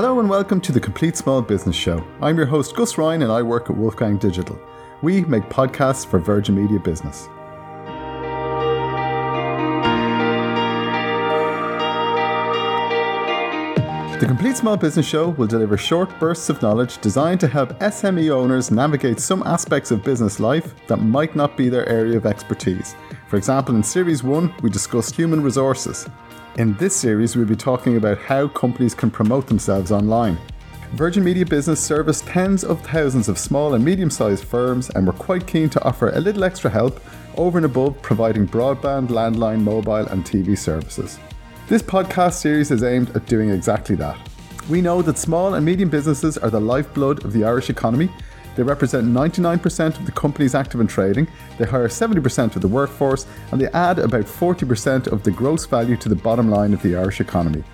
Hello and welcome to the Complete Small Business Show. I'm your host Gus Ryan and I work at Wolfgang Digital. We make podcasts for Virgin Media Business. The Complete Small Business Show will deliver short bursts of knowledge designed to help SME owners navigate some aspects of business life that might not be their area of expertise. For example, in Series 1, we discussed human resources. In this series, we'll be talking about how companies can promote themselves online. Virgin Media Business service tens of thousands of small and medium sized firms, and we're quite keen to offer a little extra help over and above providing broadband, landline, mobile, and TV services. This podcast series is aimed at doing exactly that. We know that small and medium businesses are the lifeblood of the Irish economy. They represent 99% of the companies active in trading, they hire 70% of the workforce, and they add about 40% of the gross value to the bottom line of the Irish economy.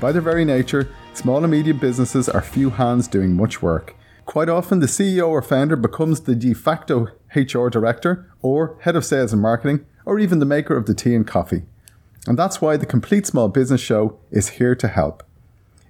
By their very nature, small and medium businesses are few hands doing much work. Quite often, the CEO or founder becomes the de facto HR director, or head of sales and marketing, or even the maker of the tea and coffee. And that's why the Complete Small Business Show is here to help.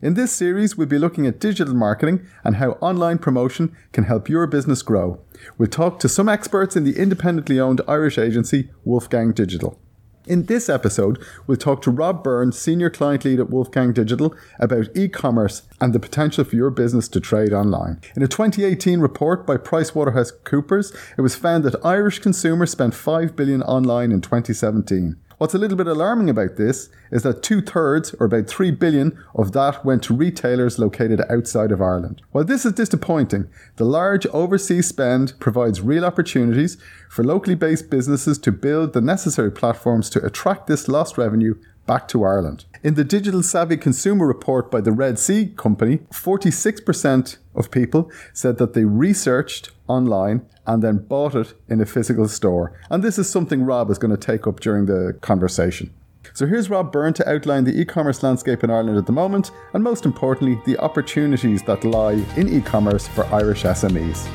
In this series, we'll be looking at digital marketing and how online promotion can help your business grow. We'll talk to some experts in the independently owned Irish agency Wolfgang Digital. In this episode, we'll talk to Rob Byrne, Senior Client Lead at Wolfgang Digital, about e commerce and the potential for your business to trade online. In a 2018 report by PricewaterhouseCoopers, it was found that Irish consumers spent 5 billion online in 2017. What's a little bit alarming about this is that two thirds, or about 3 billion, of that went to retailers located outside of Ireland. While this is disappointing, the large overseas spend provides real opportunities for locally based businesses to build the necessary platforms to attract this lost revenue back to Ireland. In the Digital Savvy Consumer Report by the Red C Company, 46% of people said that they researched online and then bought it in a physical store. And this is something Rob is going to take up during the conversation. So here's Rob Byrne to outline the e commerce landscape in Ireland at the moment, and most importantly, the opportunities that lie in e commerce for Irish SMEs.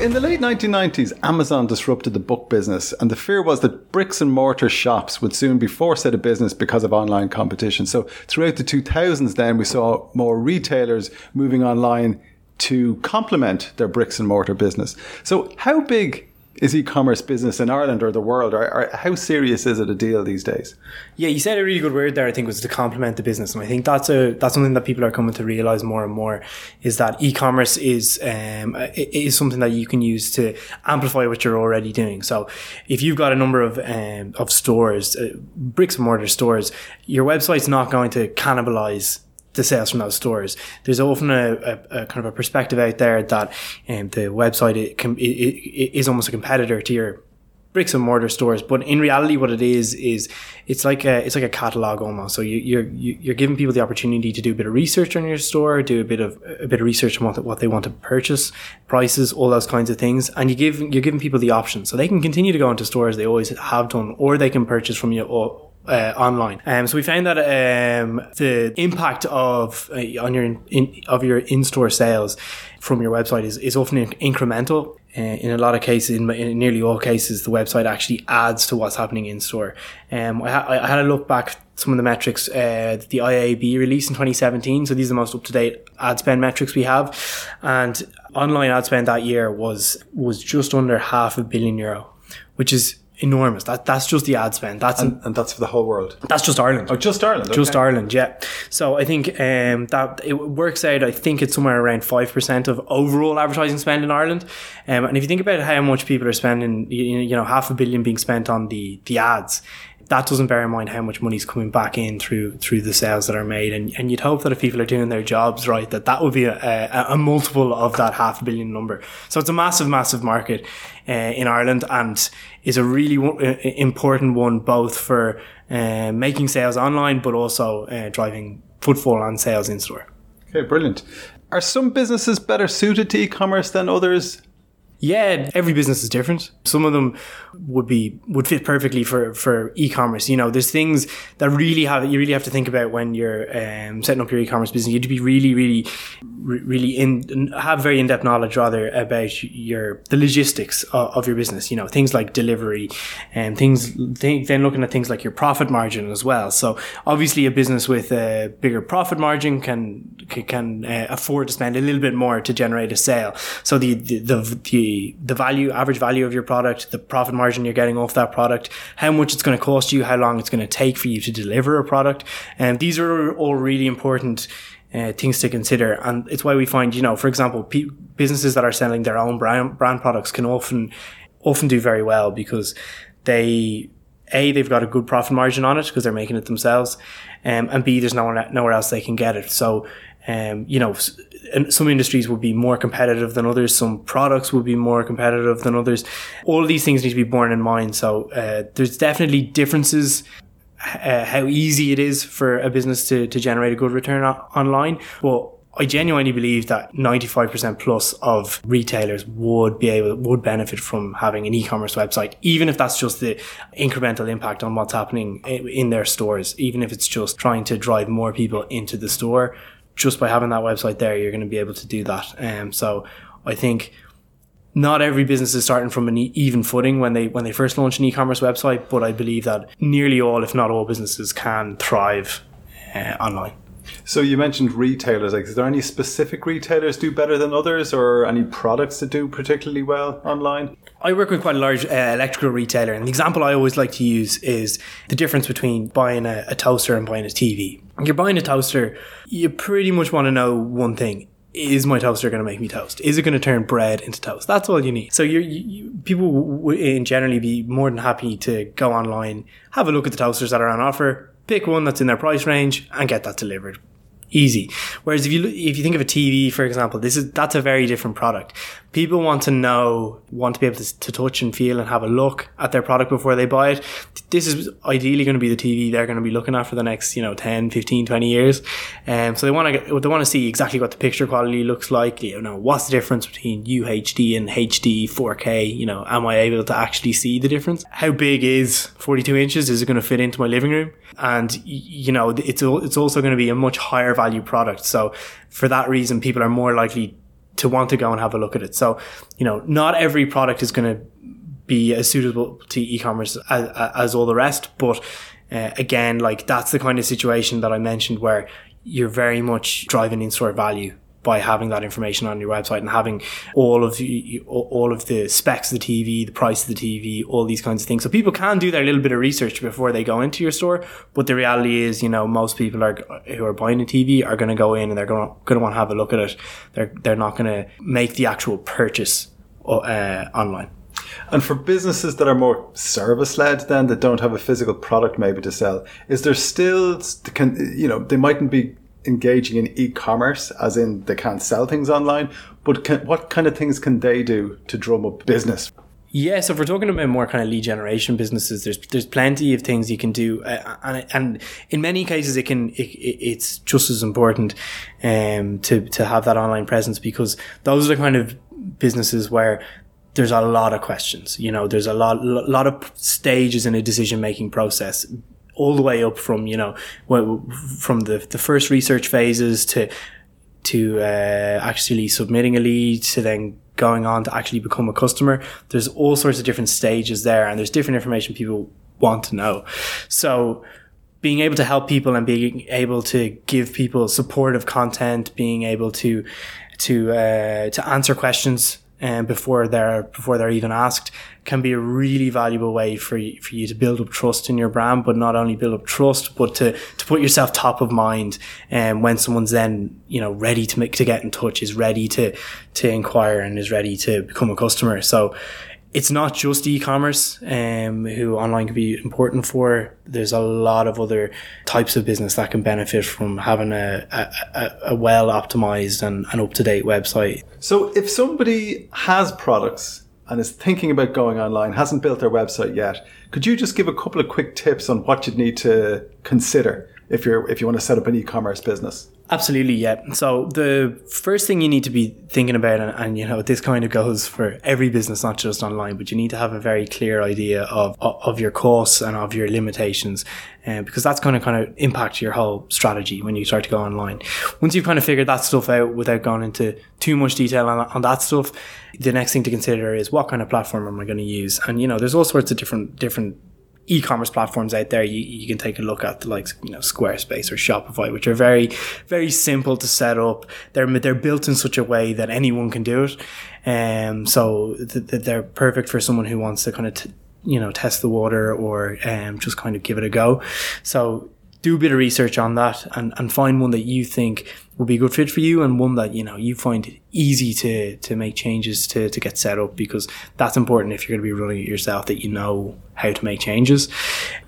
In the late 1990s, Amazon disrupted the book business, and the fear was that bricks and mortar shops would soon be forced out of business because of online competition. So, throughout the 2000s, then we saw more retailers moving online to complement their bricks and mortar business. So, how big is e-commerce business in Ireland or the world, or, or, how serious is it a deal these days? Yeah, you said a really good word there. I think was to complement the business, and I think that's a that's something that people are coming to realize more and more is that e-commerce is um, is something that you can use to amplify what you're already doing. So, if you've got a number of um, of stores, uh, bricks and mortar stores, your website's not going to cannibalize the sales from those stores. There's often a, a, a, kind of a perspective out there that um, the website it can, it, it is almost a competitor to your bricks and mortar stores. But in reality, what it is is it's like a it's like a catalog almost. So you, you're you're giving people the opportunity to do a bit of research on your store, do a bit of a bit of research on what, what they want to purchase, prices, all those kinds of things, and you give you're giving people the option, so they can continue to go into stores they always have done, or they can purchase from you. Uh, online. Um, so we found that um, the impact of uh, on your in, of your in store sales from your website is, is often incremental. Uh, in a lot of cases, in, in, nearly all cases, the website actually adds to what's happening in store. Um, I, ha- I had a look back some of the metrics uh, the IAB released in 2017. So these are the most up to date ad spend metrics we have, and online ad spend that year was was just under half a billion euro, which is enormous. That that's just the ad spend. That's and, and, that's for the whole world. That's just Ireland. Oh, just Ireland. Okay. Just Ireland. Yeah. So I think um, that it works out. I think it's somewhere around five percent of overall advertising spend in Ireland. Um, and if you think about how much people are spending, you, you know, half a billion being spent on the the ads, that doesn't bear in mind how much money is coming back in through through the sales that are made. And, and you'd hope that if people are doing their jobs right, that that would be a, a, a multiple of that half billion number. So it's a massive, massive market uh, in Ireland and is a really w- uh, important one both for uh, making sales online, but also uh, driving footfall and sales in store. Okay, brilliant. Are some businesses better suited to e-commerce than others? Yeah, every business is different. Some of them would be would fit perfectly for for e-commerce. You know, there's things that really have you really have to think about when you're um, setting up your e-commerce business. You have to be really, really, really in have very in-depth knowledge rather about your the logistics of, of your business. You know, things like delivery and things. Then looking at things like your profit margin as well. So obviously, a business with a bigger profit margin can can uh, afford to spend a little bit more to generate a sale. So the the, the, the the value, average value of your product, the profit margin you're getting off that product, how much it's going to cost you, how long it's going to take for you to deliver a product. And these are all really important uh, things to consider. And it's why we find, you know, for example, businesses that are selling their own brand, brand products can often, often do very well because they, a, they've got a good profit margin on it because they're making it themselves. Um, and B, there's nowhere, nowhere else they can get it. So, um, you know, some industries will be more competitive than others. Some products will be more competitive than others. All these things need to be borne in mind. So uh, there's definitely differences. Uh, how easy it is for a business to, to generate a good return o- online. Well, I genuinely believe that 95% plus of retailers would be able, would benefit from having an e-commerce website, even if that's just the incremental impact on what's happening in their stores, even if it's just trying to drive more people into the store just by having that website there, you're going to be able to do that. Um, so I think not every business is starting from an even footing when they when they first launch an e-commerce website, but I believe that nearly all, if not all, businesses can thrive uh, online. So you mentioned retailers. Like, is there any specific retailers do better than others, or any products that do particularly well online? I work with quite a large uh, electrical retailer, and the example I always like to use is the difference between buying a, a toaster and buying a TV. When you're buying a toaster, you pretty much want to know one thing: is my toaster going to make me toast? Is it going to turn bread into toast? That's all you need. So you, you people would generally be more than happy to go online, have a look at the toasters that are on offer, pick one that's in their price range, and get that delivered easy. Whereas if you if you think of a TV, for example, this is that's a very different product. People want to know, want to be able to, to touch and feel and have a look at their product before they buy it. This is ideally going to be the TV they're going to be looking at for the next, you know, 10, 15, 20 years. Um, so they want to, they want to see exactly what the picture quality looks like. You know, what's the difference between UHD and HD 4K? You know, am I able to actually see the difference? How big is 42 inches? Is it going to fit into my living room? And, you know, it's, it's also going to be a much higher value product. So for that reason, people are more likely to want to go and have a look at it. So, you know, not every product is going to be as suitable to e-commerce as, as all the rest, but uh, again, like that's the kind of situation that I mentioned where you're very much driving in-store value by having that information on your website and having all of the, all of the specs of the TV, the price of the TV, all these kinds of things. So people can do their little bit of research before they go into your store. But the reality is, you know, most people are who are buying a TV are going to go in and they're going to, want to have a look at it. They're they're not going to make the actual purchase uh, online. And for businesses that are more service led, then that don't have a physical product maybe to sell, is there still, can, you know, they mightn't be engaging in e-commerce, as in they can't sell things online. But can, what kind of things can they do to drum up business? Yeah, so if we're talking about more kind of lead generation businesses, there's there's plenty of things you can do, uh, and and in many cases it can it, it's just as important um, to to have that online presence because those are the kind of businesses where there's a lot of questions. You know, there's a lot lot of stages in a decision making process all the way up from you know from the the first research phases to to uh, actually submitting a lead to then going on to actually become a customer. There's all sorts of different stages there, and there's different information people want to know. So being able to help people and being able to give people supportive content, being able to to uh, to answer questions um, before they're before they're even asked can be a really valuable way for you, for you to build up trust in your brand, but not only build up trust, but to, to put yourself top of mind. And um, when someone's then, you know, ready to make, to get in touch, is ready to, to inquire and is ready to become a customer. So it's not just e-commerce um, who online can be important for. There's a lot of other types of business that can benefit from having a, a, a well optimized and, and up to date website. So if somebody has products and is thinking about going online, hasn't built their website yet, could you just give a couple of quick tips on what you'd need to consider if you're if you want to set up an e-commerce business? Absolutely, yeah. So the first thing you need to be thinking about, and, and, you know, this kind of goes for every business, not just online, but you need to have a very clear idea of of your costs and of your limitations, uh, because that's going to kind of impact your whole strategy when you start to go online. Once you've kind of figured that stuff out, without going into too much detail on, on that stuff, the next thing to consider is what kind of platform am I going to use? And you know, there's all sorts of different different e-commerce platforms out there, you, you can take a look at the likes you know, Squarespace or Shopify, which are very, very simple to set up. They're, they're built in such a way that anyone can do it. Um, so th- they're perfect for someone who wants to kind of, t- you know, test the water or, um, just kind of give it a go. So do a bit of research on that and, and find one that you think will be a good fit for you and one that you know you find it easy to to make changes to to get set up because that's important if you're going to be running it yourself that you know how to make changes.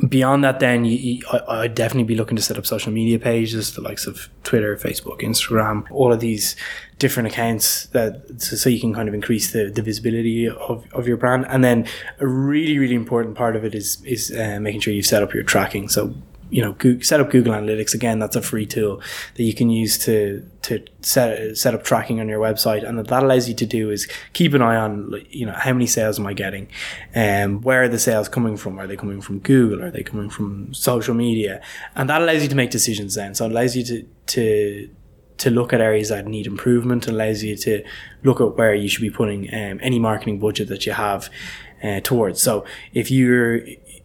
Beyond that then you, you, I, would definitely be looking to set up social media pages the likes of twitter facebook instagram all of these different accounts that so, so you can kind of increase the, the visibility of, of your brand. And then a really really important part of it is is uh, making sure you've set up your tracking. So you know, Google, set up Google Analytics again. That's a free tool that you can use to to set set up tracking on your website, and that allows you to do is keep an eye on, you know, how many sales am I getting, and um, where are the sales coming from? Are they coming from Google? Are they coming from social media? And that allows you to make decisions then. So it allows you to to to look at areas that need improvement and allows you to look at where you should be putting um, any marketing budget that you have uh, towards. So if you're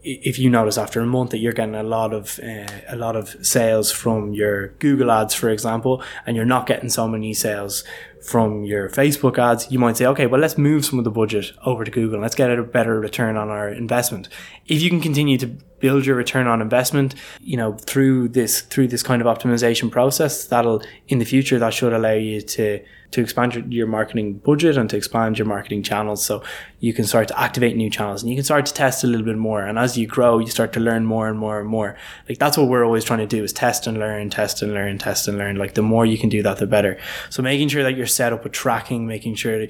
if you notice after a month that you're getting a lot of uh, a lot of sales from your Google ads, for example, and you're not getting so many sales from your Facebook ads, you might say, okay, well, let's move some of the budget over to Google. Let's get a better return on our investment. If you can continue to build your return on investment, you know, through this through this kind of optimization process, that'll in the future that should allow you to to expand your, your marketing budget and to expand your marketing channels. So you can start to activate new channels and you can start to test a little bit more. And as you grow, you start to learn more and more and more. Like that's what we're always trying to do is test and learn, test and learn, test and learn. Like the more you can do that, the better. So making sure that you're set up with tracking, making sure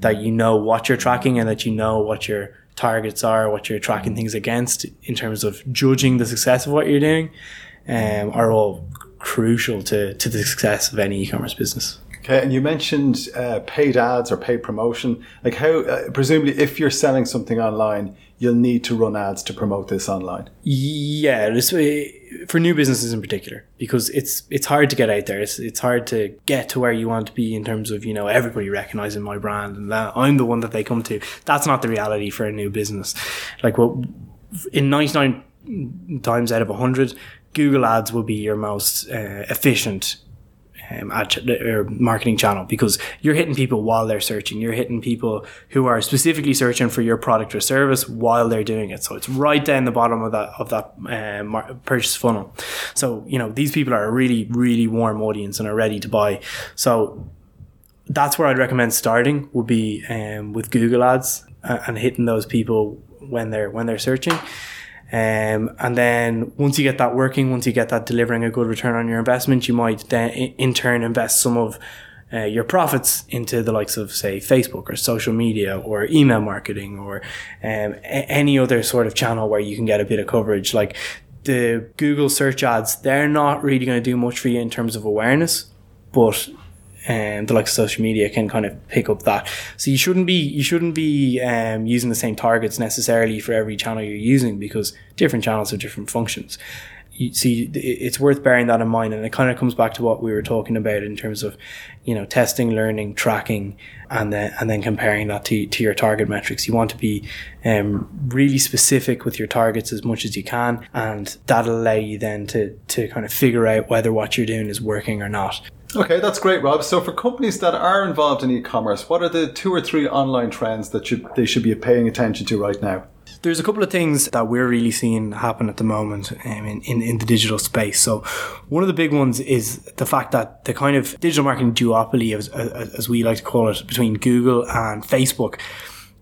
that you know what you're tracking and that you know what your targets are, what you're tracking things against in terms of judging the success of what you're doing, um, are all crucial to, to the success of any e-commerce business. Okay, and you mentioned uh, paid ads or paid promotion. Like how, uh, presumably, if you're selling something online, you'll need to run ads to promote this online. Yeah, uh, for new businesses in particular, because it's it's hard to get out there. It's it's hard to get to where you want to be in terms of you know everybody recognizing my brand and that I'm the one that they come to. That's not the reality for a new business. Like what in ninety nine times out of hundred, Google Ads will be your most uh, efficient um, ad ch- or marketing channel because you're hitting people while they're searching. You're hitting people who are specifically searching for your product or service while they're doing it. So it's right down the bottom of that of that um, purchase funnel. So you know these people are a really really warm audience and are ready to buy. So that's where I'd recommend starting would be um, with Google Ads uh, and hitting those people when they're when they're searching. Um, and then once you get that working, once you get that delivering a good return on your investment, you might then in turn invest some of uh, your profits into the likes of say Facebook or social media or email marketing or um, a- any other sort of channel where you can get a bit of coverage. Like the Google search ads, they're not really going to do much for you in terms of awareness, but um, the likes of social media can kind of pick up that. So you shouldn't be you shouldn't be um, using the same targets necessarily for every channel you're using because different channels have different functions. You see, it's worth bearing that in mind, and it kind of comes back to what we were talking about in terms of, you know, testing, learning, tracking, and then and then comparing that to, to your target metrics. You want to be um, really specific with your targets as much as you can, and that'll allow you then to to kind of figure out whether what you're doing is working or not. Okay, that's great, Rob. So, for companies that are involved in e-commerce, what are the two or three online trends that should, they should be paying attention to right now? There's a couple of things that we're really seeing happen at the moment um, in, in, in, the digital space. So, one of the big ones is the fact that the kind of digital marketing duopoly, as, as we like to call it, between Google and Facebook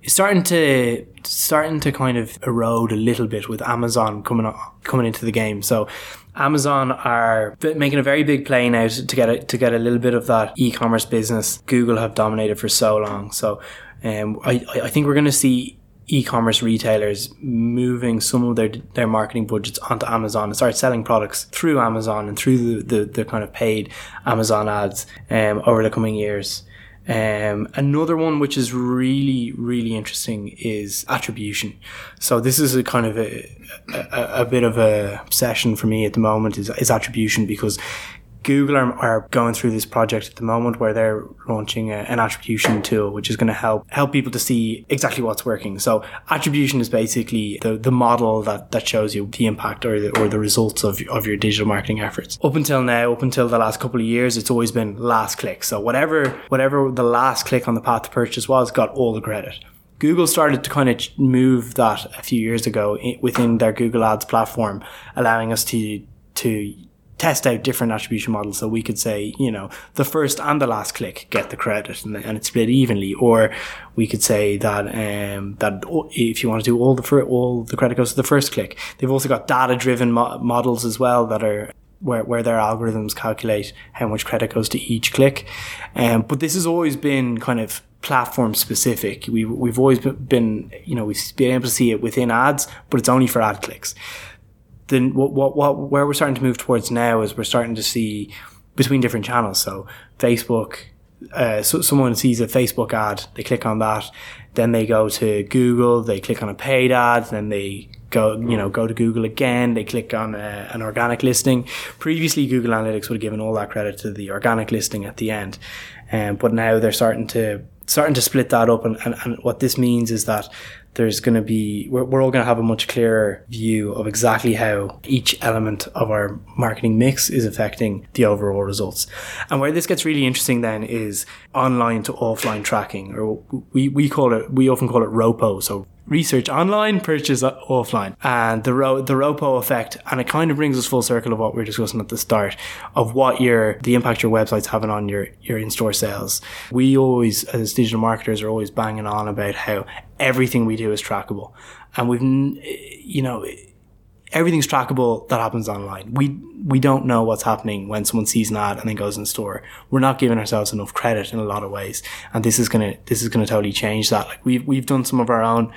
is starting to starting to kind of erode a little bit with Amazon coming coming into the game. So Amazon are making a very big play now to get a, to get a little bit of that e-commerce business. Google have dominated for so long, so um, I I think we're going to see e-commerce retailers moving some of their their marketing budgets onto Amazon and start selling products through Amazon and through the, the, the kind of paid Amazon ads um, over the coming years. Um, another one which is really really interesting is attribution. So this is a kind of a, a, a bit of a obsession for me at the moment is, is attribution because Google are, are, going through this project at the moment where they're launching a, an attribution tool, which is going to help help people to see exactly what's working. So attribution is basically the, the model that, that shows you the impact or the, or the results of, of your digital marketing efforts. Up until now, up until the last couple of years, it's always been last click. So whatever whatever the last click on the path to purchase was, got all the credit. Google started to kind of move that a few years ago within their Google Ads platform, allowing us to to test out different attribution models. So we could say, you know, the first and the last click get the credit and, and it's split evenly. Or we could say that, um, that if you want to do all the, all the credit goes to the first click. They've also got data driven mo- models as well that are, where, where their algorithms calculate how much credit goes to each click. Um, but this has always been kind of platform specific. We, we've always been, you know, we've been able to see it within ads, but it's only for ad clicks then what, what, what, where we're starting to move towards now is we're starting to see between different channels. So Facebook, uh, so someone sees a Facebook ad, they click on that, then they go to Google, they click on a paid ad, then they go, you know, go to Google again, they click on a, uh, an organic listing. Previously, Google Analytics would have given all that credit to the organic listing at the end, um, but now they're starting to starting to split that up, and, and, and what this means is that there's going to be we're, we're all going to have a much clearer view of exactly how each element of our marketing mix is affecting the overall results. And where this gets really interesting then is online to offline tracking or we, we call it we often call it ropo. So research online, purchase offline, and the ro- the ROPO effect, and it kind of brings us full circle of what we are discussing at the start of what your the impact your website's having on your your in store sales. We always, as digital marketers, are always banging on about how everything we do is trackable, and we've you know everything's trackable that happens online. We we don't know what's happening when someone sees an ad and then goes in store. We're not giving ourselves enough credit in a lot of ways, and this is gonna this is gonna totally change that. Like we've we've done some of our own.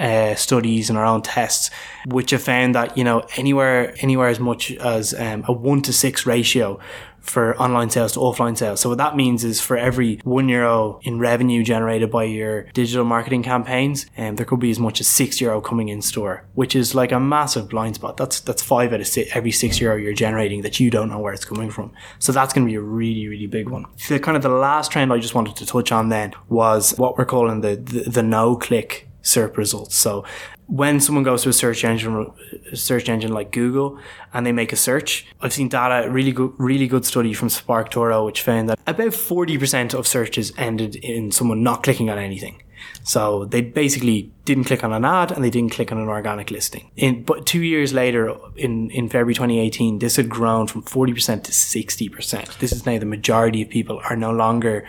Uh, studies and our own tests, which have found that you know anywhere anywhere as much as um, a one to six ratio for online sales to offline sales. So what that means is for every one euro in revenue generated by your digital marketing campaigns, and um, there could be as much as six euro coming in store, which is like a massive blind spot. That's that's five out of six, every six euro you're generating that you don't know where it's coming from. So that's going to be a really really big one. The kind of the last trend I just wanted to touch on then was what we're calling the the, the no click SERP results. So when someone goes to a search engine, search engine like Google, and they make a search, I've seen data, really good, really good study from SparkToro, which found that about 40% of searches ended in someone not clicking on anything. So they basically didn't click on an ad and they didn't click on an organic listing. In, but two years later, in, in February 2018, this had grown from 40% to 60%. This is now the majority of people are no longer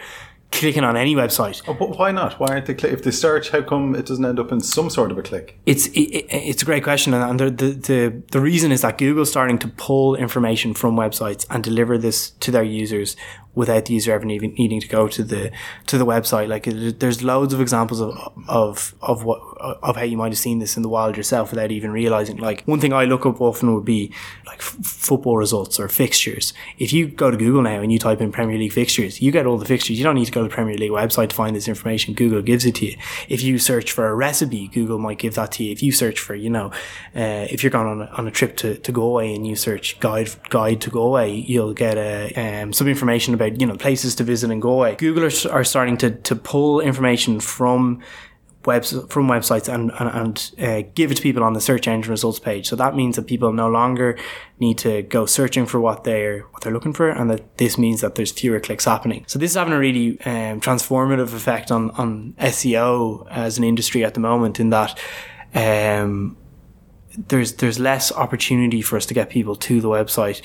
clicking on any website. Oh, but why not? Why aren't they click? If they search, how come it doesn't end up in some sort of a click? It's it, it's a great question, and the, the the the reason is that Google's starting to pull information from websites and deliver this to their users without the user ever even needing to go to the to the website. Like there's loads of examples of of of what of how you might have seen this in the wild yourself without even realizing. Like one thing I look up often would be like f- football results or fixtures. If you go to Google now and you type in Premier League fixtures, you get all the fixtures. You don't need to go to the Premier League website to find this information. Google gives it to you. If you search for a recipe, Google might give that to you. If you search for, you know, uh, if you're going on a, on a trip to, to Galway and you search guide guide to Galway, you'll get a, um, some information about you know places to visit in Galway. Google are, are starting to to pull information from webs from websites and and, and uh, give it to people on the search engine results page. So that means that people no longer need to go searching for what they're what they're looking for, and that this means that there's fewer clicks happening. So this is having a really um, transformative effect on on SEO as an industry at the moment. In that. Um, there's there's less opportunity for us to get people to the website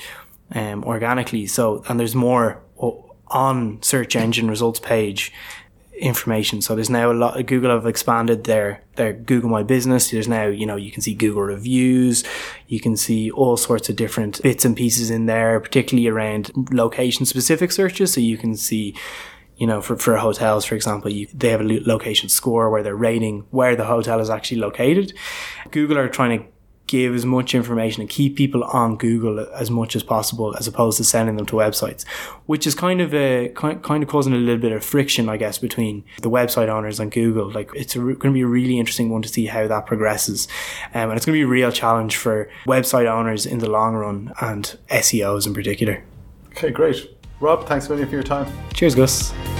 um, organically. So and there's more on search engine results page information. So there's now a lot. Google have expanded their their Google My Business. There's now you know you can see Google reviews. You can see all sorts of different bits and pieces in there, particularly around location specific searches. So you can see you know, for, for hotels, for example, you, they have a location score where they're rating where the hotel is actually located. Google are trying to give as much information and keep people on Google as much as possible, as opposed to sending them to websites, which is kind of a kind of causing a little bit of friction, I guess, between the website owners and Google. Like it's going to be a really interesting one to see how that progresses, um, and it's going to be a real challenge for website owners in the long run and SEOs in particular. Okay, great. Rob, thanks a million for your time. Cheers, Gus.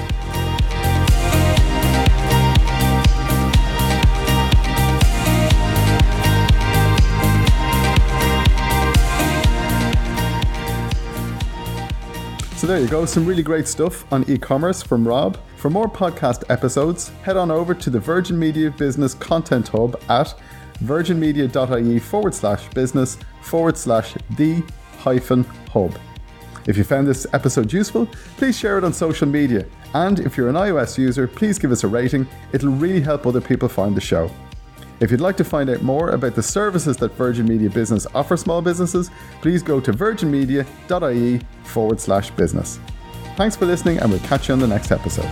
So there you go, some really great stuff on e-commerce from Rob. For more podcast episodes, head on over to the Virgin Media Business Content Hub at virginmedia.ie forward slash business forward slash the hyphen hub. If you found this episode useful, please share it on social media. And if you're an iOS user, please give us a rating. It'll really help other people find the show. If you'd like to find out more about the services that Virgin Media Business offer small businesses, please go to virginmedia.ie forward slash business. Thanks for listening, and we'll catch you on the next episode.